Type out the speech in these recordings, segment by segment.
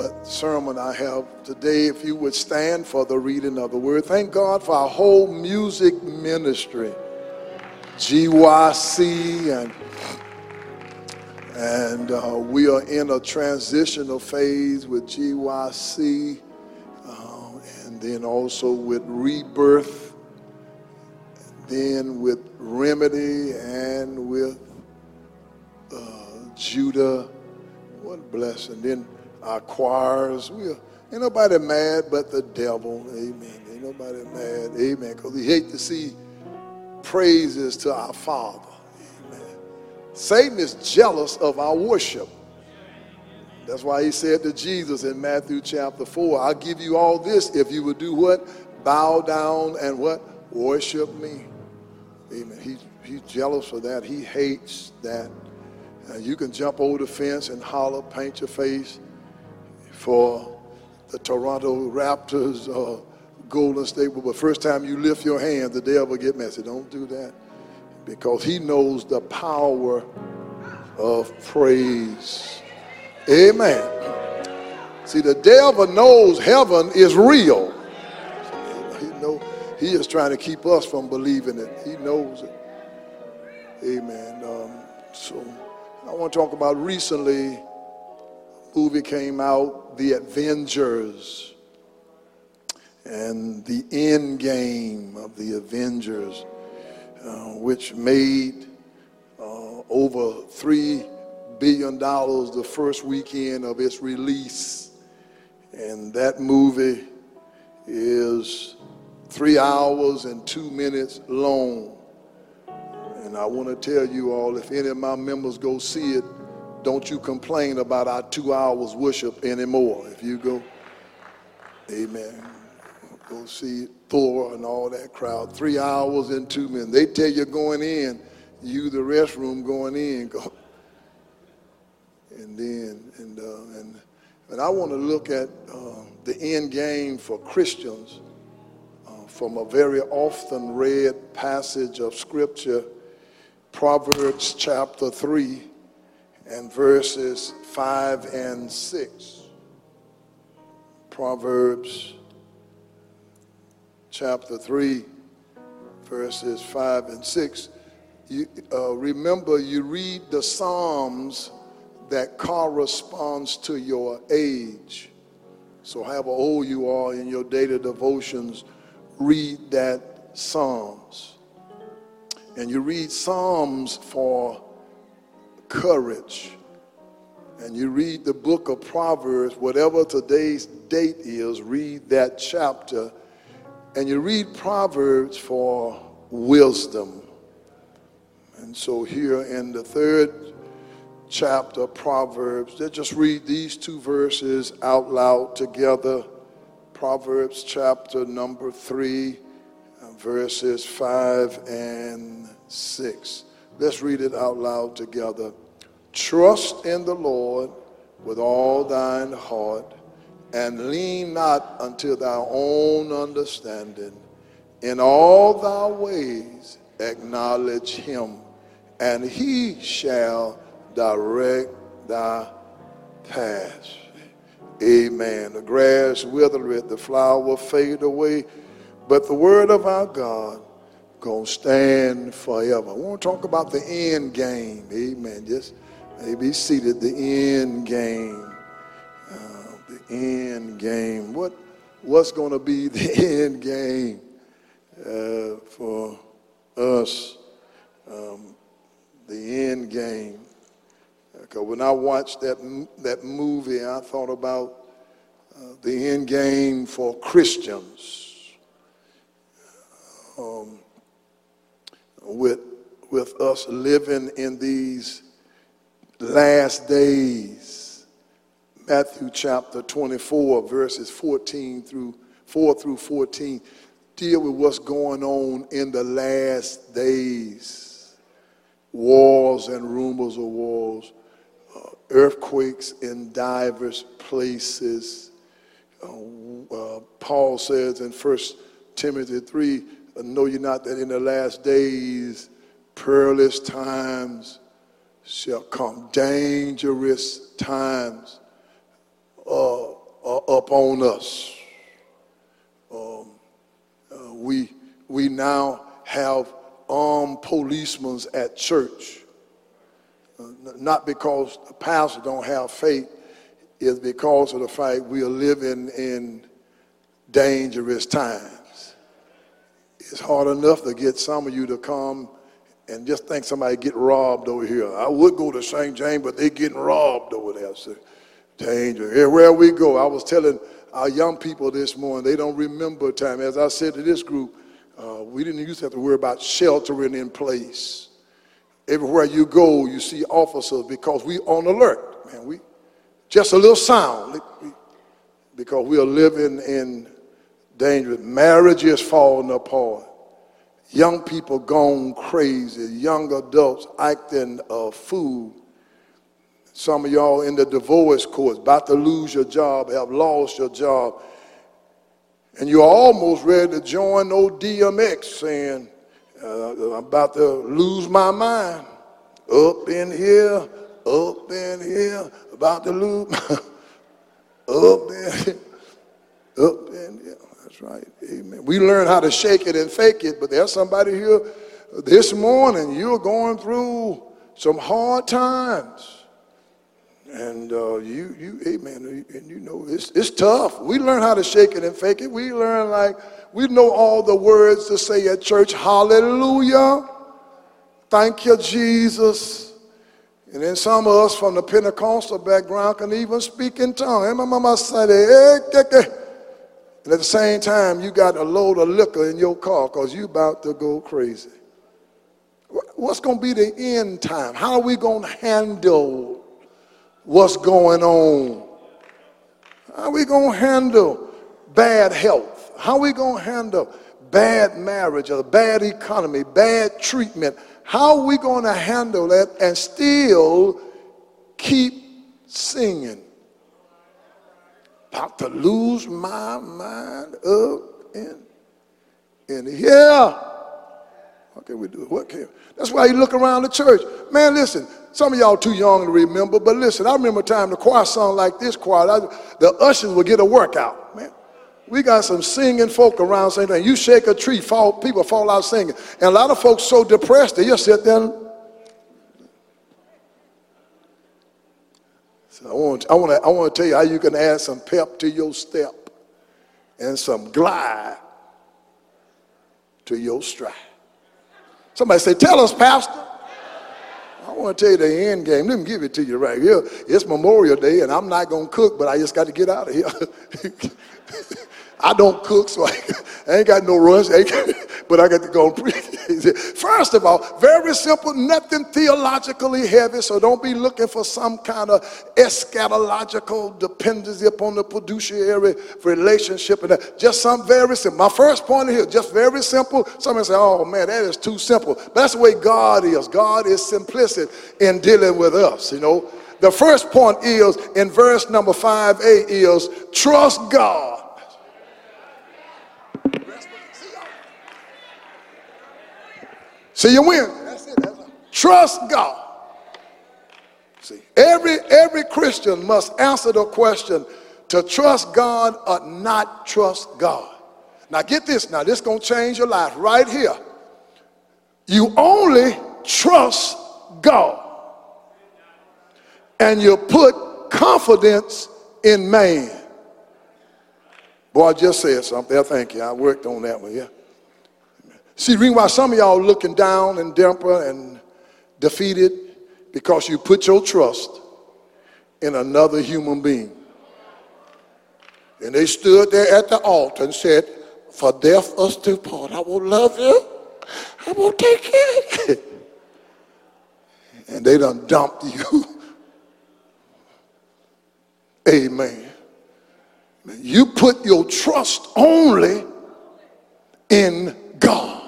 a sermon I have today. If you would stand for the reading of the word, thank God for our whole music ministry, GYC, and and uh, we are in a transitional phase with GYC, uh, and then also with Rebirth, then with Remedy, and with uh, Judah. What a blessing. Then our choirs. We ain't nobody mad but the devil. Amen. Ain't nobody mad. Amen. Because we hate to see praises to our Father. Amen. Satan is jealous of our worship. That's why he said to Jesus in Matthew chapter 4, I'll give you all this if you would do what? Bow down and what? Worship me. Amen. He, he's jealous of that. He hates that. You can jump over the fence and holler, paint your face for the Toronto Raptors or Golden State. But the first time you lift your hand, the devil get messy. Don't do that because he knows the power of praise. Amen. See, the devil knows heaven is real. He know he is trying to keep us from believing it. He knows it. Amen. Um, so I want to talk about recently movie came out, The Avengers, and the end game of The Avengers, uh, which made uh, over $3 billion the first weekend of its release. And that movie is three hours and two minutes long. And I want to tell you all if any of my members go see it, don't you complain about our two hours worship anymore. If you go, amen, go see Thor and all that crowd, three hours and two minutes. They tell you going in, you the restroom going in, go. And then, and, uh, and, and I want to look at uh, the end game for Christians uh, from a very often read passage of Scripture, Proverbs chapter 3 and verses 5 and 6. Proverbs chapter 3, verses 5 and 6. You, uh, remember, you read the Psalms that corresponds to your age. So, however old you are in your daily devotions, read that Psalms. And you read Psalms for courage. And you read the book of Proverbs, whatever today's date is, read that chapter. And you read Proverbs for wisdom. And so, here in the third chapter, Proverbs, let's just read these two verses out loud together. Proverbs chapter number three, verses five and six. Let's read it out loud together. Trust in the Lord with all thine heart, and lean not unto thy own understanding. In all thy ways acknowledge him, and he shall direct thy paths. Amen. The grass withereth, the flower fade away, but the word of our God gonna stand forever. I want to talk about the end game. Amen. Just be seated. The end game. Uh, the end game. What what's going to be the end game uh, for us? Um, the end game. Because when I watched that that movie, I thought about uh, the end game for Christians. Um, with, with us living in these last days. Matthew chapter 24, verses 14 through 4 through 14 deal with what's going on in the last days. Wars and rumors of wars, uh, earthquakes in diverse places. Uh, uh, Paul says in 1 Timothy 3 know you not that in the last days perilous times shall come, dangerous times. uh, uh, upon us. Um, uh, we, we now have armed policemen at church. Uh, not because the pastor don't have faith, it's because of the fact we are living in dangerous times. It's hard enough to get some of you to come and just think somebody get robbed over here. I would go to St. James, but they're getting robbed over there. So danger. Everywhere we go, I was telling our young people this morning, they don't remember time. As I said to this group, uh, we didn't used to have to worry about sheltering in place. Everywhere you go, you see officers because we on alert. Man, we just a little sound because we are living in dangerous. Marriage is falling apart. Young people gone crazy. Young adults acting a fool. Some of y'all in the divorce courts, about to lose your job, have lost your job. And you're almost ready to join ODMX saying, uh, I'm about to lose my mind. Up in here, up in here, about to lose. up in, here, up in here. Right. Amen. We learn how to shake it and fake it, but there's somebody here this morning, you're going through some hard times. And uh, you, you, amen. And you know, it's, it's tough. We learn how to shake it and fake it. We learn like, we know all the words to say at church. Hallelujah. Thank you, Jesus. And then some of us from the Pentecostal background can even speak in tongues. And at the same time, you got a load of liquor in your car because you about to go crazy. What's going to be the end time? How are we going to handle what's going on? How are we going to handle bad health? How are we going to handle bad marriage or bad economy, bad treatment? How are we going to handle that and still keep singing? About to lose my mind up in, in here. What can we do? What can That's why you look around the church. Man, listen, some of y'all too young to remember, but listen, I remember a time the choir sung like this choir. I, the ushers would get a workout, man. We got some singing folk around saying you shake a tree, fall, people fall out singing. And a lot of folks so depressed they just sit there. So I want, I want to I want to tell you how you can add some pep to your step and some glide to your stride. Somebody say, tell us, Pastor. I want to tell you the end game. Let me give it to you right here. It's Memorial Day, and I'm not going to cook, but I just got to get out of here. I don't cook, so I, ain't got no rush, but I got to go and preach. First of all, very simple, nothing theologically heavy, so don't be looking for some kind of eschatological dependency upon the fiduciary relationship. And that. Just some very simple. My first point here, just very simple. Somebody say, oh man, that is too simple. But that's the way God is. God is simplistic in dealing with us, you know. The first point is in verse number 5a is trust God See, you win. That's it. That's Trust God. See, every every Christian must answer the question to trust God or not trust God. Now get this. Now this gonna change your life right here. You only trust God, and you put confidence in man. Boy, I just said something. I Thank you. I worked on that one. Yeah. See, reason why some of y'all looking down and dimper and defeated because you put your trust in another human being. And they stood there at the altar and said, For death us to part. I will love you. I will take care of you. And they done dumped you. Amen. You put your trust only in God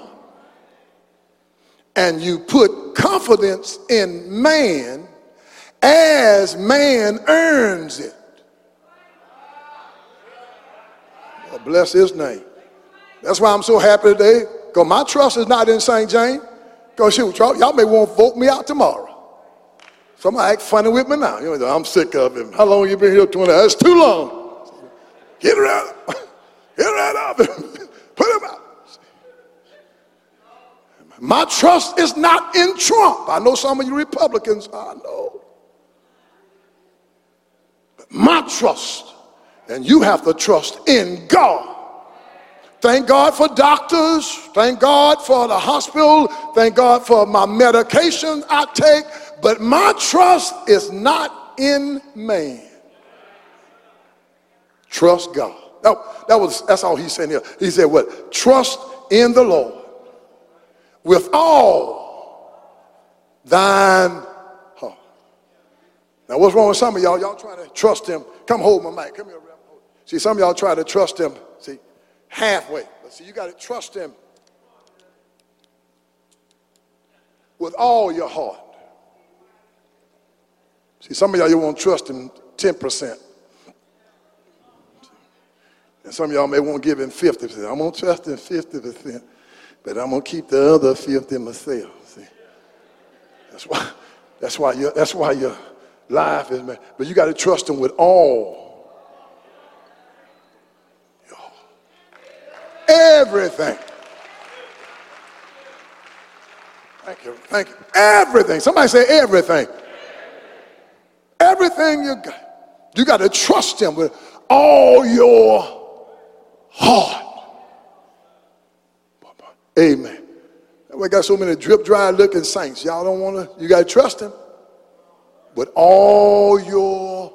and you put confidence in man as man earns it. Well, bless his name. That's why I'm so happy today, because my trust is not in St. James. Because y'all may want to vote me out tomorrow. Somebody act funny with me now. You know, I'm sick of him. How long you been here? 20. That's too long. Get rid of Get rid of him. Put him out. My trust is not in Trump. I know some of you Republicans, I know. But my trust, and you have to trust in God. Thank God for doctors. Thank God for the hospital. Thank God for my medication I take. But my trust is not in man. Trust God. That, that was that's all he's saying here. He said, What? Trust in the Lord with all thine heart. Now, what's wrong with some of y'all? Y'all trying to trust him. Come hold my mic. Come here, See, some of y'all try to trust him. See, halfway. But see, you got to trust him with all your heart. See, some of y'all you won't trust him 10%. And some of y'all may want to give him 50%. I'm going to trust him 50%, but I'm going to keep the other 50 myself. See? That's why, that's why, you that's why your life is, man. But you got to trust him with all Everything. Thank you. Thank you. Everything. Somebody say everything. Everything you got. You got to trust him with all your heart. Amen. We got so many drip dry looking saints. Y'all don't want to, you got to trust him But all your.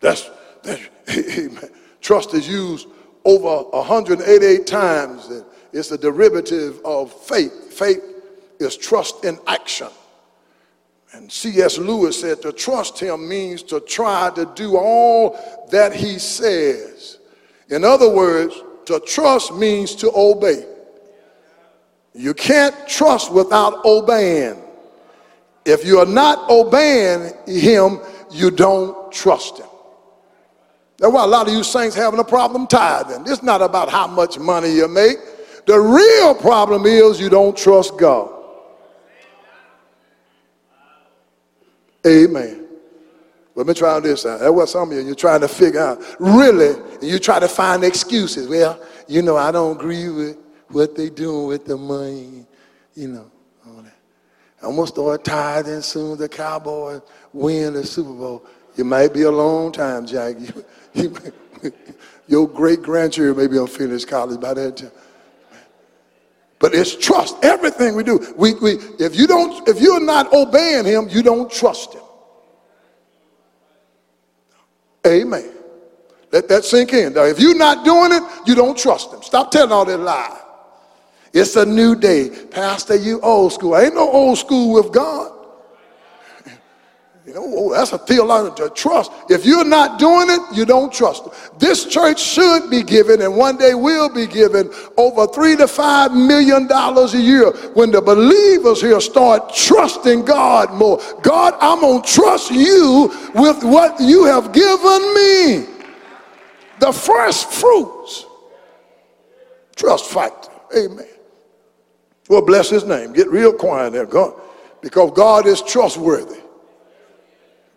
That's, that's, amen. Trust is used over 188 times. It's a derivative of faith. Faith is trust in action. And C.S. Lewis said to trust him means to try to do all that he says. In other words, to trust means to obey. You can't trust without obeying. If you are not obeying him, you don't trust him. That's why a lot of you saints having a problem tithing. It's not about how much money you make. The real problem is you don't trust God. Amen. Let me try this out. That's what some of you, you're trying to figure out. Really, you try to find excuses. Well, you know, I don't agree with what they doing with the money, you know. All that. I'm to start tithing soon the Cowboys win the Super Bowl. It might be a long time, Jack. Your great grandchildren may be on finished college by that time. But it's trust. Everything we do. We, we, if you don't, if you're not obeying him, you don't trust him. Amen. Let that sink in. Now, if you're not doing it, you don't trust him. Stop telling all that lie. It's a new day. Pastor, you old school. Ain't no old school with God. You know, oh, that's a theological trust. If you're not doing it, you don't trust. This church should be given, and one day will be given, over three to five million dollars a year when the believers here start trusting God more. God, I'm going to trust you with what you have given me. The first fruits. Trust factor. Amen. Well, bless his name. Get real quiet there, God. Because God is trustworthy.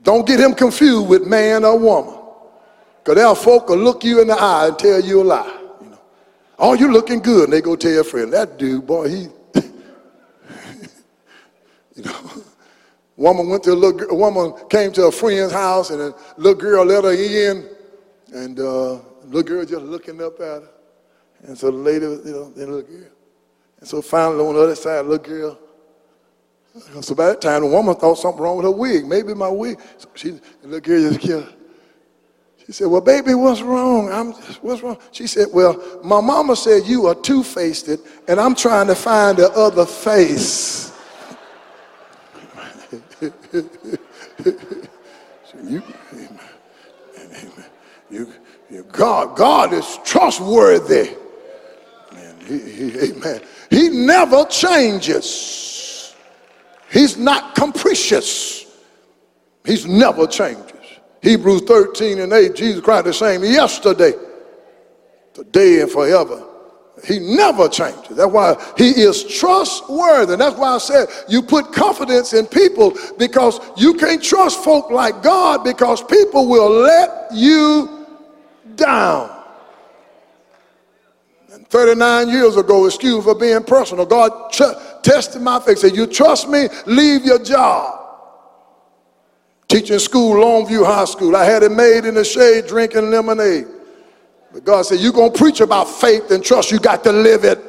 Don't get him confused with man or woman. Because there are folk will look you in the eye and tell you a lie. You know, oh, you're looking good. And they go tell your friend, that dude, boy, he, you know. Woman went to a little woman came to a friend's house and a little girl let her in, and uh, little girl just looking up at her. And so the lady, you know, the little girl. And so finally on the other side, little girl so by that time, the woman thought something wrong with her wig. Maybe my wig. So she, look here, just killed. She said, well, baby, what's wrong? I'm what's wrong? She said, well, my mama said you are two-faced and I'm trying to find the other face. you, amen, amen. You, you, God, God is trustworthy. He, he, amen. He never changes. He's not capricious. He's never changes. Hebrews 13 and 8, Jesus Christ the same yesterday, today, and forever. He never changes. That's why he is trustworthy. And that's why I said you put confidence in people because you can't trust folk like God because people will let you down. And 39 years ago, excuse for being personal, God tested my faith. Said, You trust me? Leave your job. Teaching school, Longview High School. I had it made in the shade drinking lemonade. But God said, You're going to preach about faith and trust. You got to live it.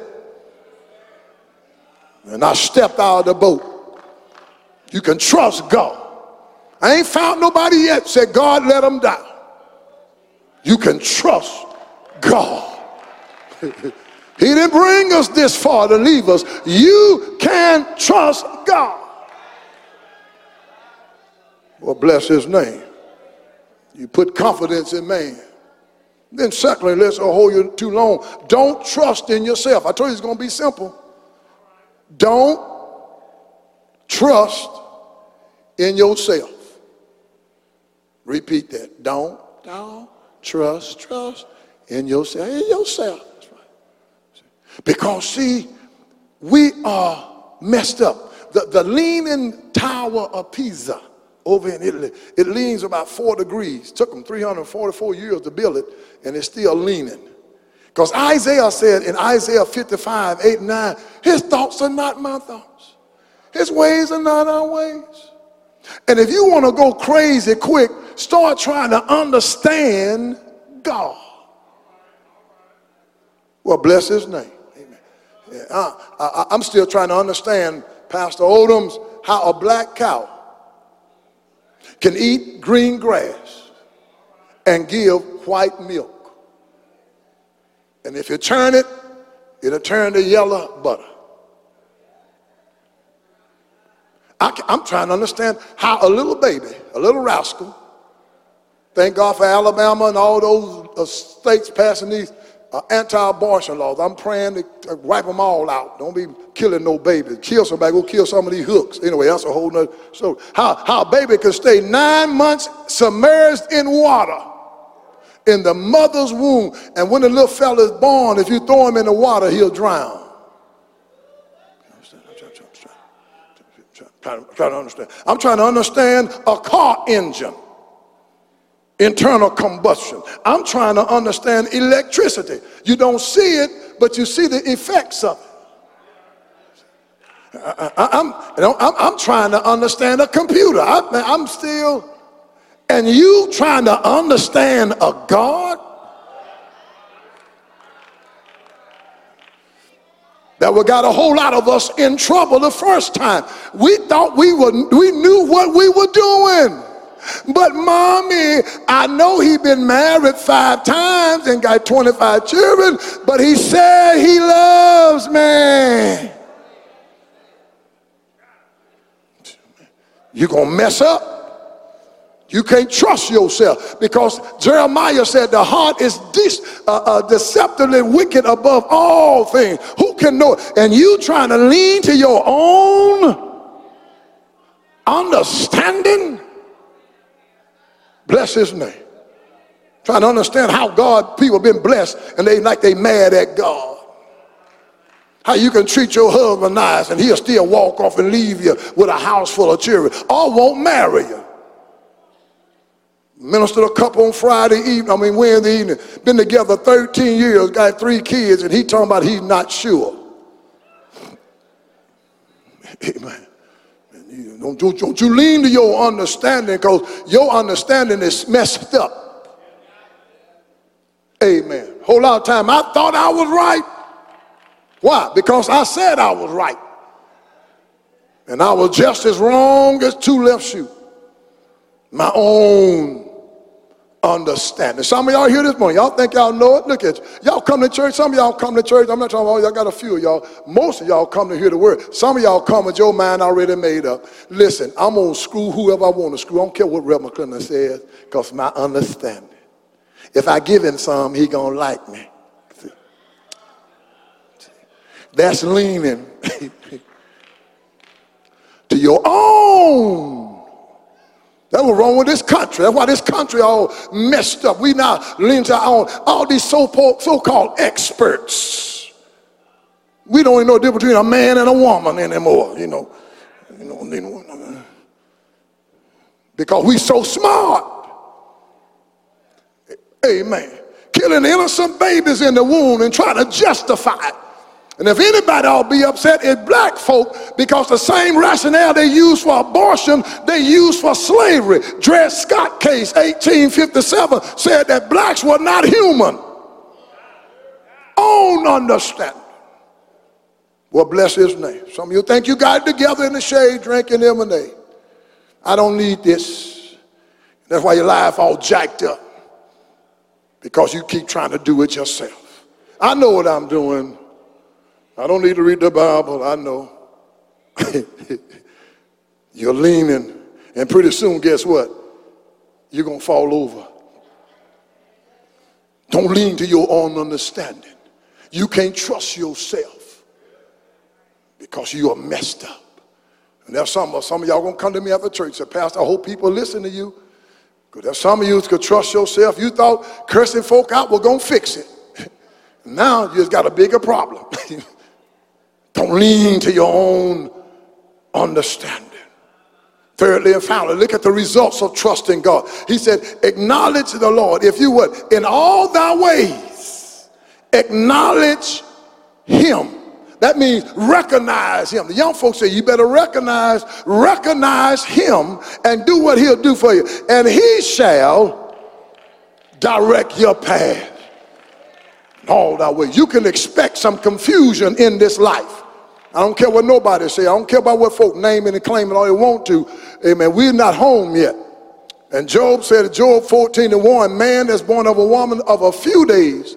And I stepped out of the boat. You can trust God. I ain't found nobody yet said, God, let them die. You can trust God. he didn't bring us this far to leave us. You can trust God. Well, bless his name. You put confidence in man. Then, secondly, let's hold you too long. Don't trust in yourself. I told you it's going to be simple. Don't trust in yourself. Repeat that. Don't, don't trust, trust in yourself. In yourself. Because, see, we are messed up. The, the leaning tower of Pisa over in Italy. It leans about four degrees. Took them 344 years to build it, and it's still leaning. Because Isaiah said in Isaiah 55, 8 and 9, his thoughts are not my thoughts. His ways are not our ways. And if you want to go crazy quick, start trying to understand God. Well, bless his name. Yeah, I, am still trying to understand Pastor Odom's how a black cow can eat green grass and give white milk. And if you turn it, it'll turn to yellow butter. I, am trying to understand how a little baby, a little rascal, thank God for Alabama and all those uh, states passing these uh, anti-abortion laws. I'm praying to wipe them all out. Don't be killing no babies. Kill somebody, go kill some of these hooks. Anyway, that's a whole nother So How, how a baby can stay nine months submerged in water in the mother's womb. And when the little fella is born, if you throw him in the water, he'll drown. I'm trying to understand. I'm trying to understand a car engine internal combustion. I'm trying to understand electricity. You don't see it, but you see the effects of it. I, am I'm, I'm, I'm trying to understand a computer. I, I'm still, and you trying to understand a God that we got a whole lot of us in trouble the first time. We thought we were, we knew what we were doing. But mommy, I know he been married five times and got 25 children, but he said he loves me. You're going to mess up. You can't trust yourself because Jeremiah said the heart is dis, uh, uh, deceptively wicked above all things. Who can know it? And you trying to lean to your own understanding? Bless his name. Trying to understand how God, people been blessed and they like they mad at God. How you can treat your husband nice and he'll still walk off and leave you with a house full of children or won't marry you. Ministered a couple on Friday evening, I mean Wednesday evening, been together 13 years, got three kids, and he talking about he's not sure. Amen. Don't, don't, don't you lean to your understanding because your understanding is messed up. Amen. Whole lot of time I thought I was right. Why? Because I said I was right. And I was just as wrong as two left shoe. My own understanding. Some of y'all here this morning, y'all think y'all know it. Look at. Y'all come to church. Some of y'all come to church. I'm not talking about y'all got a few of y'all. Most of y'all come to hear the word. Some of y'all come with your mind already made up. Listen, I'm gonna screw whoever I want to screw. I don't care what Reverend Clinton says, because my understanding. If I give him some, he gonna like me. That's leaning to your own that's what's wrong with this country. That's why this country all messed up. We now lean to our own, all these so-called experts. We don't even know the difference between a man and a woman anymore, you know. You know, because we so smart. Amen. Killing innocent babies in the womb and trying to justify it. And if anybody ought to be upset, it's black folk because the same rationale they use for abortion, they use for slavery. Dred Scott case, 1857, said that blacks were not human. Own understanding. Well, bless his name. Some of you think you got it together in the shade drinking lemonade. I don't need this. That's why your life all jacked up. Because you keep trying to do it yourself. I know what I'm doing. I don't need to read the Bible. I know. You're leaning, and pretty soon, guess what? You're going to fall over. Don't lean to your own understanding. You can't trust yourself because you are messed up. And there's some, some of y'all going to come to me after church and say, Pastor, I hope people listen to you. Because there's some of you could trust yourself. You thought cursing folk out was going to fix it. now you just got a bigger problem. Don't lean to your own understanding. Thirdly and finally, look at the results of trusting God. He said, Acknowledge the Lord, if you would, in all thy ways, acknowledge Him. That means recognize Him. The young folks say, You better recognize, recognize Him and do what He'll do for you. And He shall direct your path all that way. You can expect some confusion in this life. I don't care what nobody say. I don't care about what folk naming and claiming all they want to. Amen. We're not home yet. And Job said, Job 14 and 1, man that's born of a woman of a few days,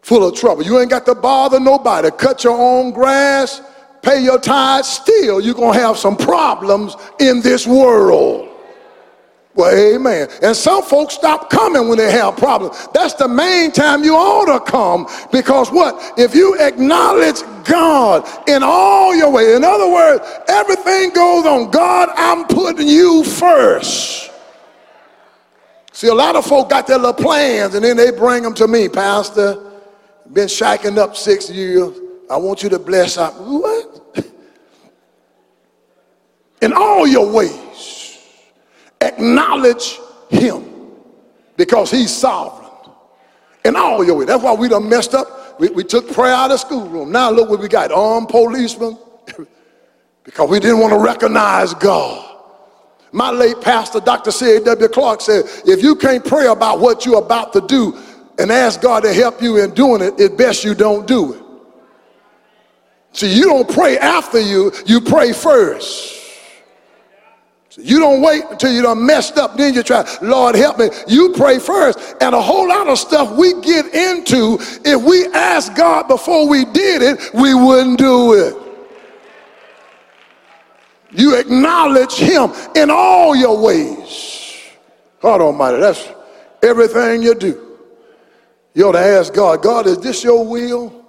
full of trouble. You ain't got to bother nobody. Cut your own grass, pay your tithes. Still, you're going to have some problems in this world. Well, amen. And some folks stop coming when they have problems. That's the main time you ought to come because what? If you acknowledge God in all your way, in other words, everything goes on. God, I'm putting you first. See, a lot of folk got their little plans and then they bring them to me, Pastor. Been shacking up six years. I want you to bless. I, what? In all your ways acknowledge him because he's sovereign in all your way. That's why we done messed up. We, we took prayer out of schoolroom. Now look what we got. Armed policemen because we didn't want to recognize God. My late pastor, Dr. C.A.W. Clark said, if you can't pray about what you're about to do and ask God to help you in doing it, it's best you don't do it. See, you don't pray after you, you pray first. You don't wait until you done messed up, then you try, Lord help me. You pray first. And a whole lot of stuff we get into, if we asked God before we did it, we wouldn't do it. You acknowledge him in all your ways. God Almighty, that's everything you do. You ought to ask God, God, is this your will?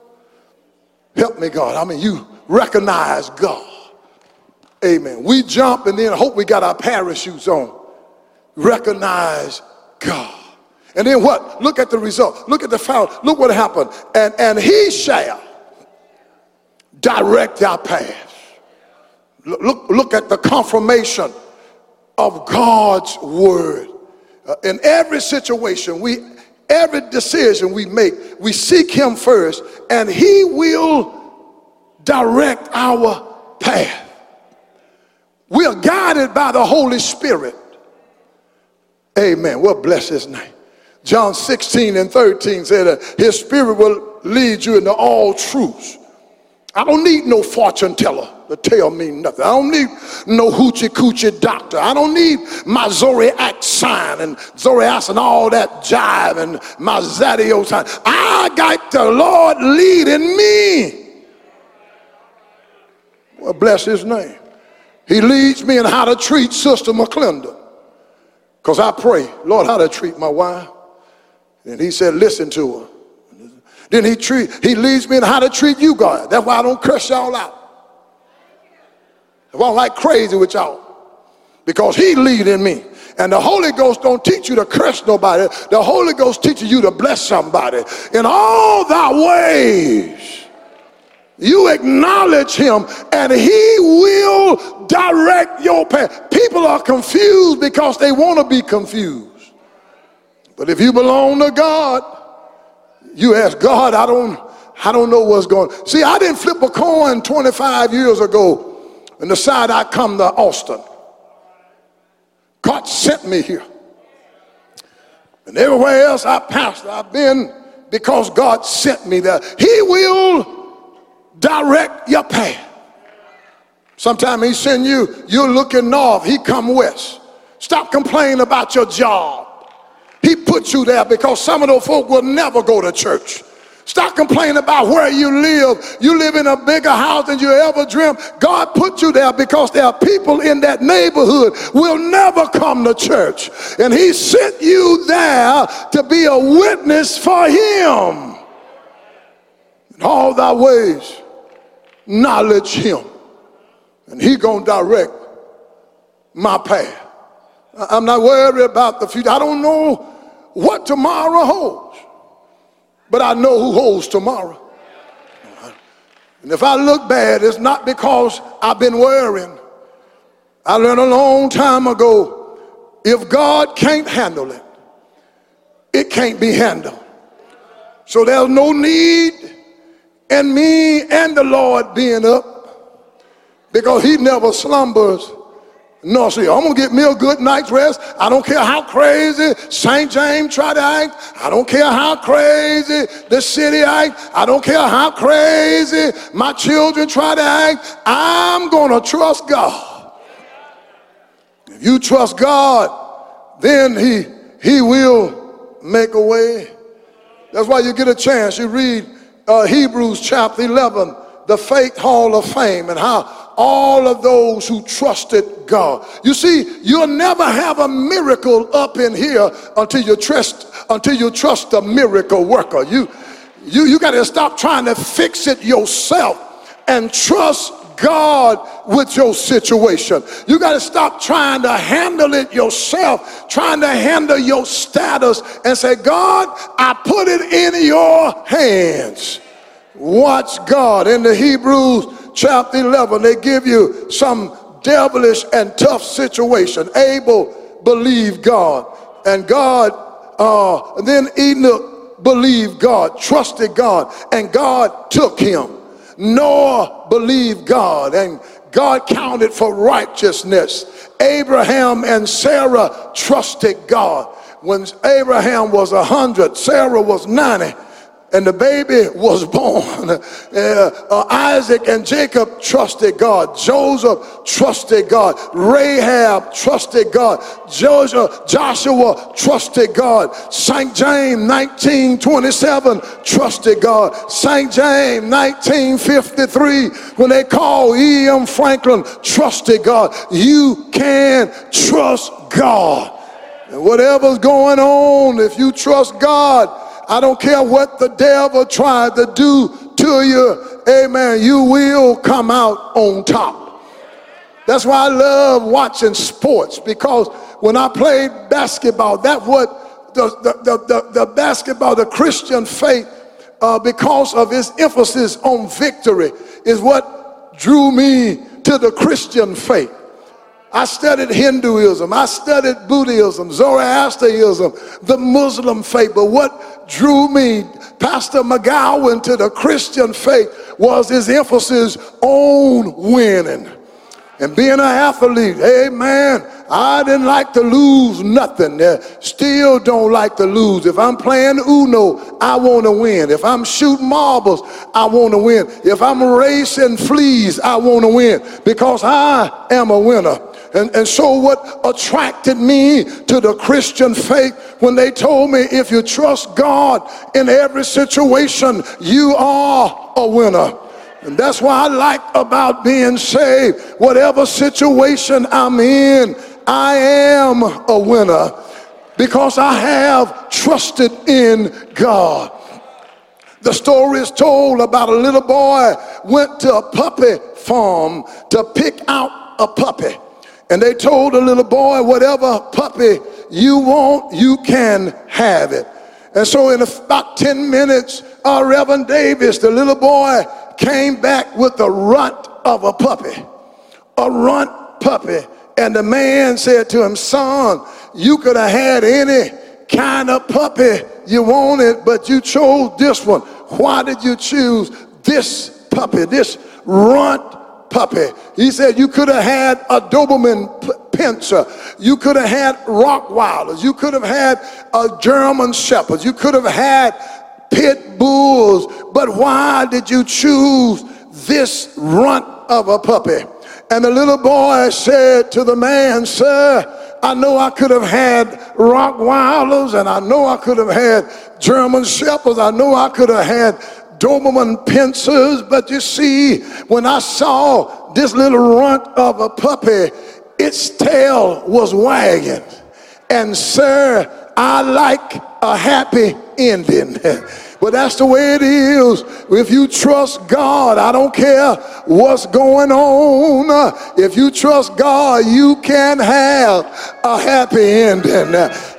Help me, God. I mean, you recognize God. Amen. We jump and then hope we got our parachutes on. Recognize God. And then what? Look at the result. Look at the foul. Look what happened. And, and he shall direct our path. Look, look at the confirmation of God's word. Uh, in every situation, we every decision we make, we seek him first, and he will direct our path. We are guided by the Holy Spirit. Amen. Well, bless his name. John 16 and 13 said that his spirit will lead you into all truth. I don't need no fortune teller to tell me nothing. I don't need no hoochie coochie doctor. I don't need my Zodiac sign and Zoroaster and all that jive and my Zadio sign. I got the Lord leading me. Well, bless his name. He leads me in how to treat Sister McClendon. Because I pray, Lord, how to treat my wife. And he said, listen to her. Then he treat, he leads me in how to treat you, God. That's why I don't curse y'all out. I don't like crazy with y'all. Because he leading me. And the Holy Ghost don't teach you to curse nobody. The Holy Ghost teaches you to bless somebody. In all thy ways, You acknowledge him and he will direct your path. People are confused because they want to be confused. But if you belong to God, you ask God, I don't, I don't know what's going. See, I didn't flip a coin 25 years ago and decide I'd come to Austin. God sent me here. And everywhere else I passed, I've been because God sent me there. He will direct your path. Sometimes he send you, you're looking north, he come west. Stop complaining about your job. He put you there because some of those folk will never go to church. Stop complaining about where you live. You live in a bigger house than you ever dreamed. God put you there because there are people in that neighborhood will never come to church. And he sent you there to be a witness for him. In all thy ways, knowledge him. And he gonna direct my path. I'm not worried about the future. I don't know what tomorrow holds, but I know who holds tomorrow. And if I look bad, it's not because I've been worrying. I learned a long time ago if God can't handle it, it can't be handled. So there's no need in me and the Lord being up because He never slumbers no, see, I'm gonna get me a good night's rest. I don't care how crazy St. James try to act. I don't care how crazy the city act. I don't care how crazy my children try to act. I'm gonna trust God. If you trust God, then He He will make a way. That's why you get a chance. You read uh, Hebrews chapter 11, the faith hall of fame, and how all of those who trusted God. You see, you'll never have a miracle up in here until you trust until you trust a miracle worker. You you you got to stop trying to fix it yourself and trust God with your situation. You got to stop trying to handle it yourself, trying to handle your status and say, God, I put it in your hands. Watch God. In the Hebrews chapter 11, they give you some devilish and tough situation. Abel believed God, and God, uh, and then Enoch believed God, trusted God, and God took him. Noah believed God, and God counted for righteousness. Abraham and Sarah trusted God. When Abraham was a hundred, Sarah was 90 and the baby was born. Uh, uh, Isaac and Jacob trusted God. Joseph trusted God. Rahab trusted God. Joshua, Joshua trusted God. St. James 1927 trusted God. St. James 1953 when they called E.M. Franklin trusted God. You can trust God. And whatever's going on, if you trust God, I don't care what the devil tried to do to you. Amen. You will come out on top. That's why I love watching sports because when I played basketball, that what the, the, the, the, basketball, the Christian faith, uh, because of its emphasis on victory, is what drew me to the Christian faith. I studied Hinduism, I studied Buddhism, Zoroastrianism, the Muslim faith, but what drew me, Pastor McGowan, to the Christian faith was his emphasis on winning and being an athlete. Amen. I didn't like to lose nothing. Uh, still don't like to lose. If I'm playing Uno, I want to win. If I'm shooting marbles, I want to win. If I'm racing fleas, I want to win because I am a winner. And, and so, what attracted me to the Christian faith when they told me if you trust God in every situation, you are a winner. And that's why I like about being saved. Whatever situation I'm in, I am a winner because I have trusted in God. The story is told about a little boy went to a puppy farm to pick out a puppy. And they told the little boy, whatever puppy you want, you can have it. And so in about 10 minutes, our Reverend Davis, the little boy, came back with the runt of a puppy, a runt puppy. And the man said to him, Son, you could have had any kind of puppy you wanted, but you chose this one. Why did you choose this puppy, this runt puppy? He said, You could have had a Doberman Pinscher. You could have had Rottweilers. You could have had a German Shepherd. You could have had pit bulls. But why did you choose this runt of a puppy? And the little boy said to the man, Sir, I know I could have had Rottweilers and I know I could have had German Shepherds. I know I could have had Doberman Pinschers, But you see, when I saw this little runt of a puppy, its tail was wagging. And sir, I like a happy ending. But that's the way it is. If you trust God, I don't care what's going on. If you trust God, you can have a happy ending.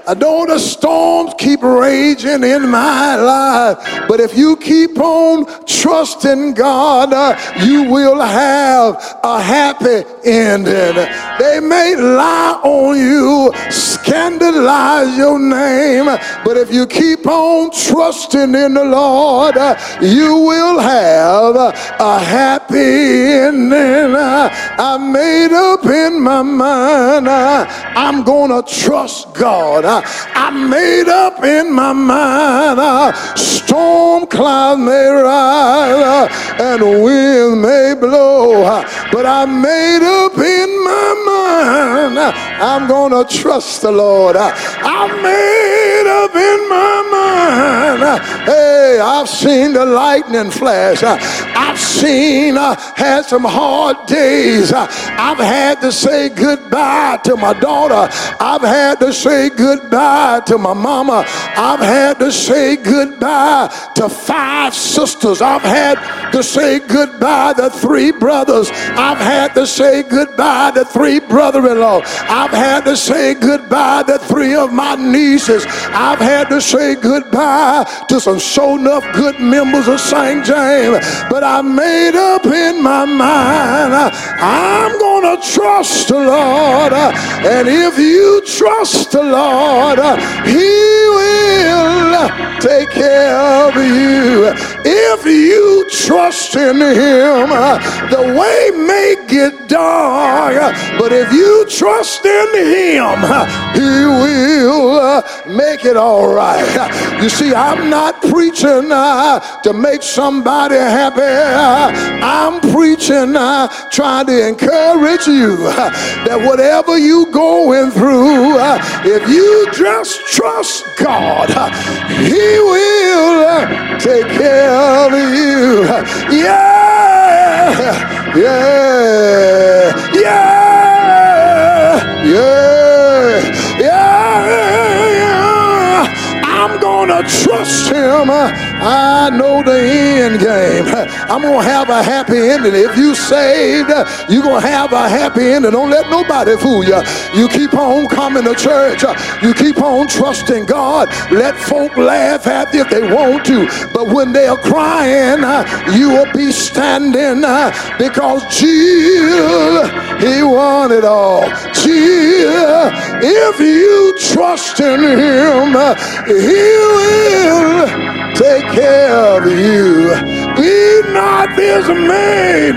I know the storms keep raging in my life, but if you keep on trusting God, uh, you will have a happy ending. They may lie on you, scandalize your name, but if you keep on trusting in the Lord, uh, you will have a happy ending. I made up in my mind, uh, I'm gonna trust God. I made up in my mind uh, storm clouds may rise uh, and wind may blow, uh, but I made up in my mind uh, I'm gonna trust the Lord. Uh, I made up in my mind. Uh, hey, I've seen the lightning flash. I've seen, had some hard days. I've had to say goodbye to my daughter. I've had to say good goodbye to my mama. I've had to say goodbye to five sisters. I've had to say goodbye to three brothers. I've had to say goodbye to three brother-in-law. I've had to say goodbye to three of my nieces. I've had to say goodbye to some show enough good members of St. James. But I made up in my mind I'm gonna trust the Lord. And if you trust the Lord, Lord, He will take care of you. If you trust in Him, the way may get dark, but if you trust in Him, He will make it all right. You see, I'm not preaching uh, to make somebody happy. I'm preaching, uh, trying to encourage you uh, that whatever you're going through, uh, if you just trust God, He will take care of you. Yeah, yeah, yeah, yeah, yeah. I'm gonna trust Him. I know the end. I'm going to have a happy ending. If you saved, you're going to have a happy ending. Don't let nobody fool you. You keep on coming to church. You keep on trusting God. Let folk laugh at you if they want to. But when they're crying, you will be standing because Jesus, He won it all. Jesus, if you trust in Him, He will take care of you. Be not dismayed,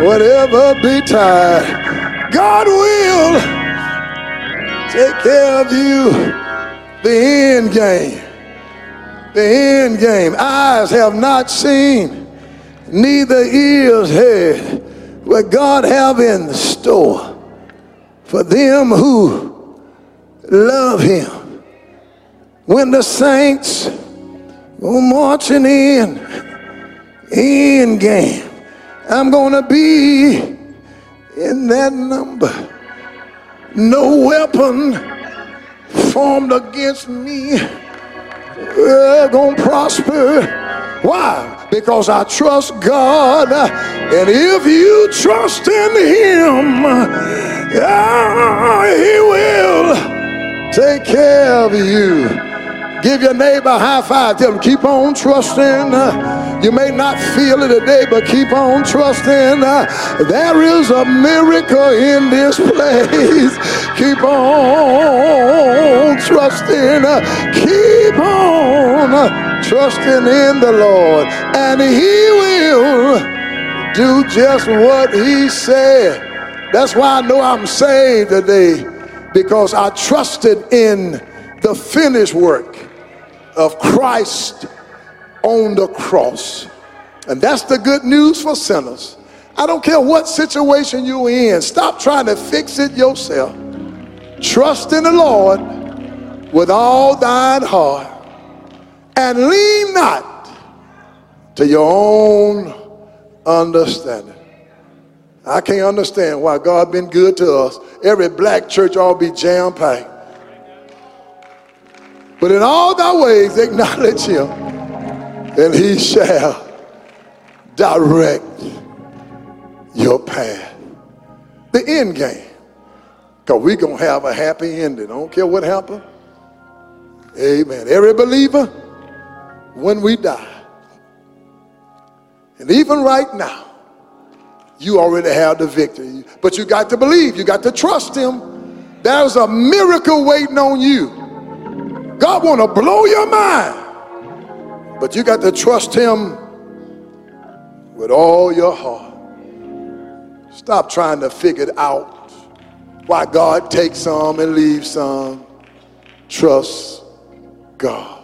whatever betide. God will take care of you. The end game. The end game. Eyes have not seen, neither ears heard what God have in store for them who love him. When the saints Go marching in, in game. I'm gonna be in that number. No weapon formed against me uh, gonna prosper. Why? Because I trust God. And if you trust in Him, uh, He will take care of you. Give your neighbor a high five. Tell him, keep on trusting. You may not feel it today, but keep on trusting. Uh, there is a miracle in this place. Keep on trusting. Uh, keep on uh, trusting in the Lord, and He will do just what He said. That's why I know I'm saved today because I trusted in the finished work of Christ on the cross. And that's the good news for sinners. I don't care what situation you're in, stop trying to fix it yourself. Trust in the Lord with all thine heart and lean not to your own understanding. I can't understand why God been good to us. Every black church all be jam packed. But in all thy ways acknowledge him, and he shall direct your path. The end game. Because we're going to have a happy ending. I don't care what happened. Amen. Every believer, when we die, and even right now, you already have the victory. But you got to believe, you got to trust him. There's a miracle waiting on you. God want to blow your mind. But you got to trust him with all your heart. Stop trying to figure it out why God takes some and leaves some. Trust God.